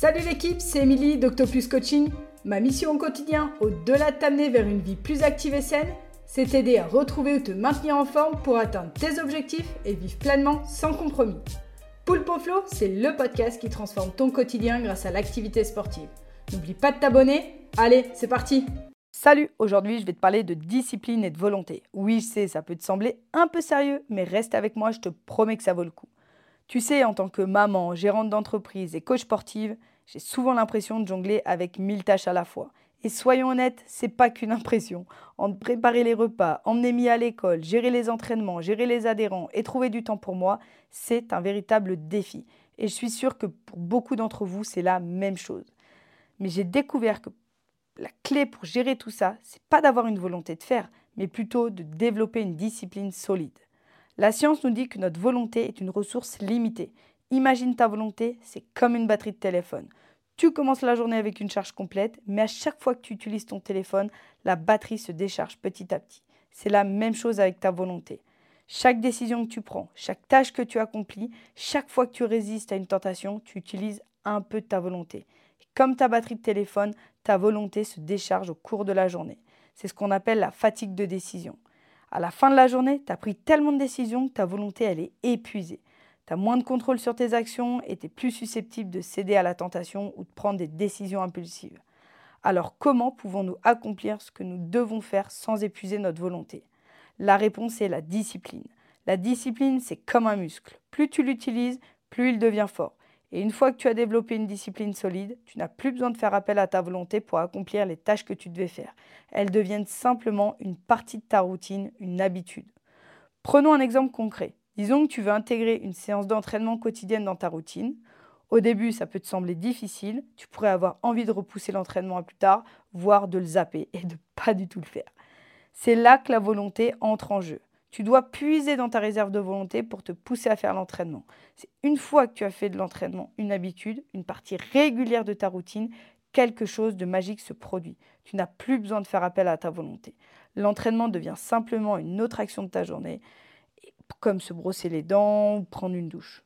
Salut l'équipe, c'est Émilie d'Octopus Coaching. Ma mission au quotidien, au-delà de t'amener vers une vie plus active et saine, c'est t'aider à retrouver ou te maintenir en forme pour atteindre tes objectifs et vivre pleinement sans compromis. Poulpe Flow, c'est le podcast qui transforme ton quotidien grâce à l'activité sportive. N'oublie pas de t'abonner. Allez, c'est parti Salut, aujourd'hui je vais te parler de discipline et de volonté. Oui, je sais, ça peut te sembler un peu sérieux, mais reste avec moi, je te promets que ça vaut le coup. Tu sais, en tant que maman, gérante d'entreprise et coach sportive, j'ai souvent l'impression de jongler avec mille tâches à la fois. Et soyons honnêtes, c'est pas qu'une impression. Entre préparer les repas, emmener Mia à l'école, gérer les entraînements, gérer les adhérents et trouver du temps pour moi, c'est un véritable défi. Et je suis sûre que pour beaucoup d'entre vous, c'est la même chose. Mais j'ai découvert que la clé pour gérer tout ça, c'est pas d'avoir une volonté de faire, mais plutôt de développer une discipline solide. La science nous dit que notre volonté est une ressource limitée. Imagine ta volonté, c'est comme une batterie de téléphone. Tu commences la journée avec une charge complète, mais à chaque fois que tu utilises ton téléphone, la batterie se décharge petit à petit. C'est la même chose avec ta volonté. Chaque décision que tu prends, chaque tâche que tu accomplis, chaque fois que tu résistes à une tentation, tu utilises un peu de ta volonté. comme ta batterie de téléphone, ta volonté se décharge au cours de la journée. C'est ce qu'on appelle la fatigue de décision. À la fin de la journée, tu as pris tellement de décisions que ta volonté, elle est épuisée. Tu as moins de contrôle sur tes actions et tu es plus susceptible de céder à la tentation ou de prendre des décisions impulsives. Alors comment pouvons-nous accomplir ce que nous devons faire sans épuiser notre volonté? La réponse est la discipline. La discipline, c'est comme un muscle. Plus tu l'utilises, plus il devient fort. Et une fois que tu as développé une discipline solide, tu n'as plus besoin de faire appel à ta volonté pour accomplir les tâches que tu devais faire. Elles deviennent simplement une partie de ta routine, une habitude. Prenons un exemple concret. Disons que tu veux intégrer une séance d'entraînement quotidienne dans ta routine. Au début, ça peut te sembler difficile. Tu pourrais avoir envie de repousser l'entraînement à plus tard, voire de le zapper et de pas du tout le faire. C'est là que la volonté entre en jeu. Tu dois puiser dans ta réserve de volonté pour te pousser à faire l'entraînement. C'est une fois que tu as fait de l'entraînement une habitude, une partie régulière de ta routine, quelque chose de magique se produit. Tu n'as plus besoin de faire appel à ta volonté. L'entraînement devient simplement une autre action de ta journée, comme se brosser les dents ou prendre une douche.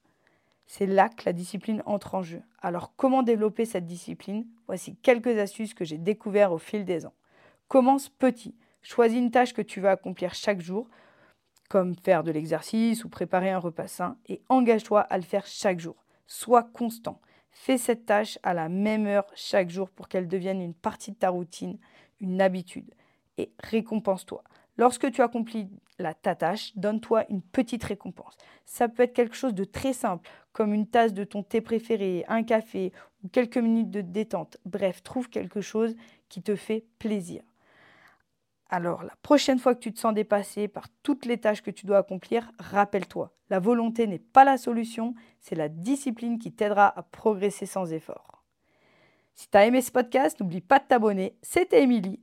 C'est là que la discipline entre en jeu. Alors comment développer cette discipline? Voici quelques astuces que j'ai découvertes au fil des ans. Commence petit. Choisis une tâche que tu vas accomplir chaque jour comme faire de l'exercice ou préparer un repas sain, et engage-toi à le faire chaque jour. Sois constant. Fais cette tâche à la même heure chaque jour pour qu'elle devienne une partie de ta routine, une habitude. Et récompense-toi. Lorsque tu accomplis ta tâche, donne-toi une petite récompense. Ça peut être quelque chose de très simple, comme une tasse de ton thé préféré, un café ou quelques minutes de détente. Bref, trouve quelque chose qui te fait plaisir. Alors, la prochaine fois que tu te sens dépassé par toutes les tâches que tu dois accomplir, rappelle-toi, la volonté n'est pas la solution, c'est la discipline qui t'aidera à progresser sans effort. Si tu as aimé ce podcast, n'oublie pas de t'abonner. C'était Émilie.